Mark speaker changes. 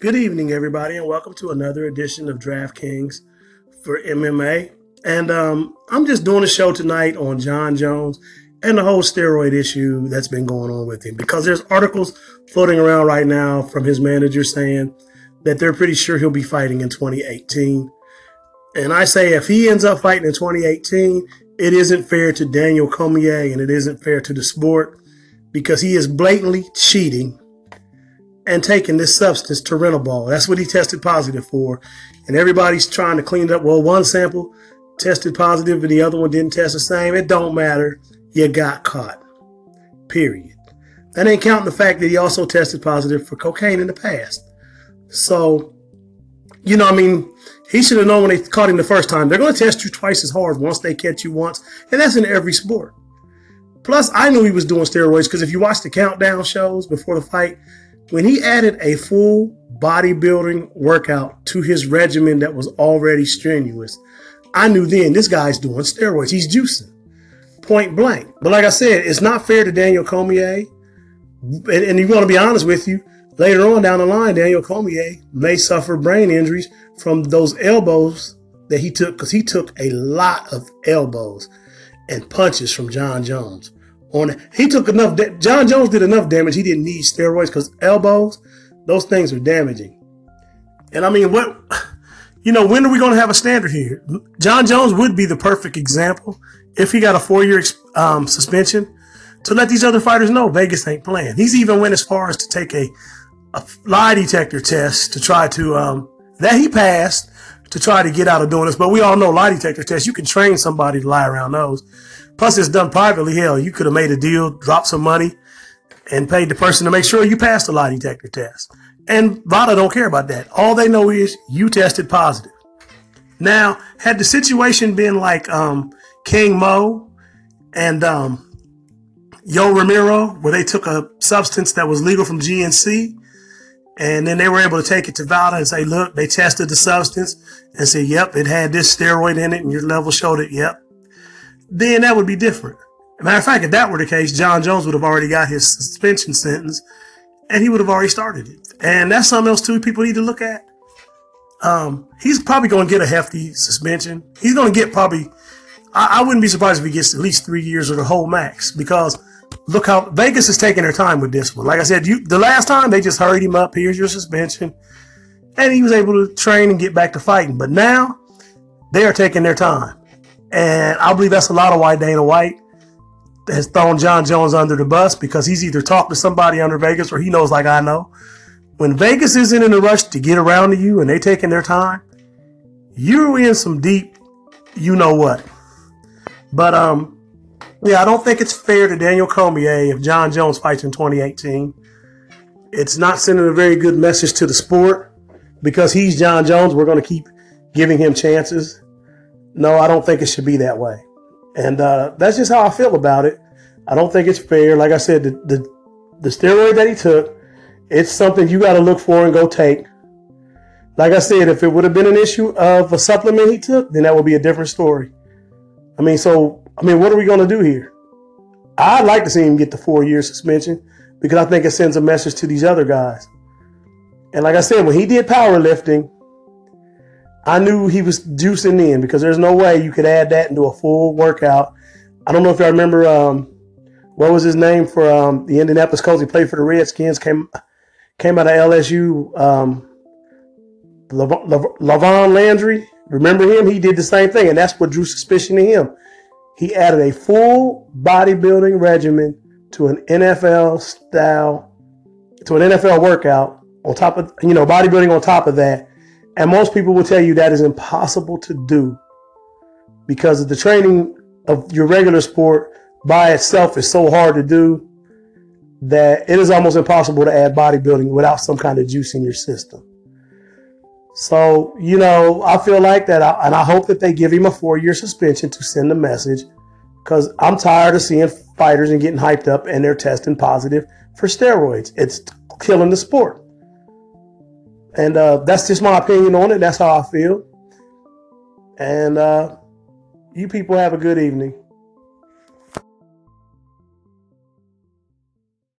Speaker 1: Good evening, everybody, and welcome to another edition of DraftKings for MMA. And um, I'm just doing a show tonight on Jon Jones and the whole steroid issue that's been going on with him because there's articles floating around right now from his manager saying that they're pretty sure he'll be fighting in 2018. And I say if he ends up fighting in 2018, it isn't fair to Daniel Cormier and it isn't fair to the sport because he is blatantly cheating and taking this substance, Turinabol. That's what he tested positive for. And everybody's trying to clean it up. Well, one sample tested positive and the other one didn't test the same. It don't matter. You got caught. Period. That ain't counting the fact that he also tested positive for cocaine in the past. So, you know, I mean, he should have known when they caught him the first time. They're going to test you twice as hard once they catch you once. And that's in every sport. Plus, I knew he was doing steroids because if you watch the countdown shows before the fight, when he added a full bodybuilding workout to his regimen that was already strenuous, I knew then this guy's doing steroids. He's juicing, point blank. But like I said, it's not fair to Daniel Cormier. And, and you want to be honest with you, later on down the line, Daniel Cormier may suffer brain injuries from those elbows that he took because he took a lot of elbows and punches from Jon Jones on it. He took enough. Jon Jones did enough damage. He didn't need steroids because elbows, those things are damaging. And I mean, what, you know, when are we going to have a standard here? Jon Jones would be the perfect example if he got a four-year um, suspension to let these other fighters know Vegas ain't playing. He's even went as far as to take a, a lie detector test to try to um, that he passed to try to get out of doing this. But we all know lie detector tests. You can train somebody to lie around those. Plus, it's done privately. Hell, you could have made a deal, dropped some money, and paid the person to make sure you passed the lie detector test. And VADA don't care about that. All they know is you tested positive. Now, had the situation been like um, King Mo and um, Yoel Romero, where they took a substance that was legal from GNC, and then they were able to take it to VADA and say, look, they tested the substance and say, yep, it had this steroid in it, and your level showed it. Yep, then that would be different. matter of fact, if that were the case, Jon Jones would have already got his suspension sentence and he would have already started it. And that's something else too people need to look at. Um, he's probably going to get a hefty suspension. He's going to get probably, I, I, wouldn't be surprised if he gets at least three years or the whole max because look how Vegas is taking their time with this one. Like I said, you, the last time they just hurried him up. Here's your suspension. And he was able to train and get back to fighting. But now they are taking their time. And I believe that's a lot of why Dana White has thrown Jon Jones under the bus because he's either talked to somebody under Vegas or he knows like I know. When Vegas isn't in a rush to get around to you and they taking their time, you're in some deep, you know what. But um, yeah, I don't think it's fair to Daniel Cormier if Jon Jones fights in 2018. It's not sending a very good message to the sport because he's Jon Jones. We're going to keep giving him chances. No, I don't think it should be that way. And uh, that's just how I feel about it. I don't think it's fair. Like I said, the, the, the steroid that he took, it's something you got to look for and go take. Like I said, if it would have been an issue of a supplement he took, then that would be a different story. I mean, so, I mean, what are we going to do here? I'd like to see him get the four year suspension because I think it sends a message to these other guys. And like I said, when he did powerlifting, I knew he was juicing in because there's no way you could add that into a full workout. I don't know if y'all remember um, what was his name for um, the Indianapolis Colts. He played for the Redskins. Came came out of LSU. Um, LaRon Landry. Remember him? He did the same thing, and that's what drew suspicion to him. He added a full bodybuilding regimen to an NFL style, to an NFL workout on top of you know bodybuilding on top of that and most people will tell you that is impossible to do because the training of your regular sport by itself is so hard to do that it is almost impossible to add bodybuilding without some kind of juice in your system. So, you know, I feel like that, and I hope that they give him a four year suspension to send a message because I'm tired of seeing fighters and getting hyped up and they're testing positive for steroids. It's killing the sport. And uh, that's just my opinion on it. That's how I feel. And uh, you people have a good evening.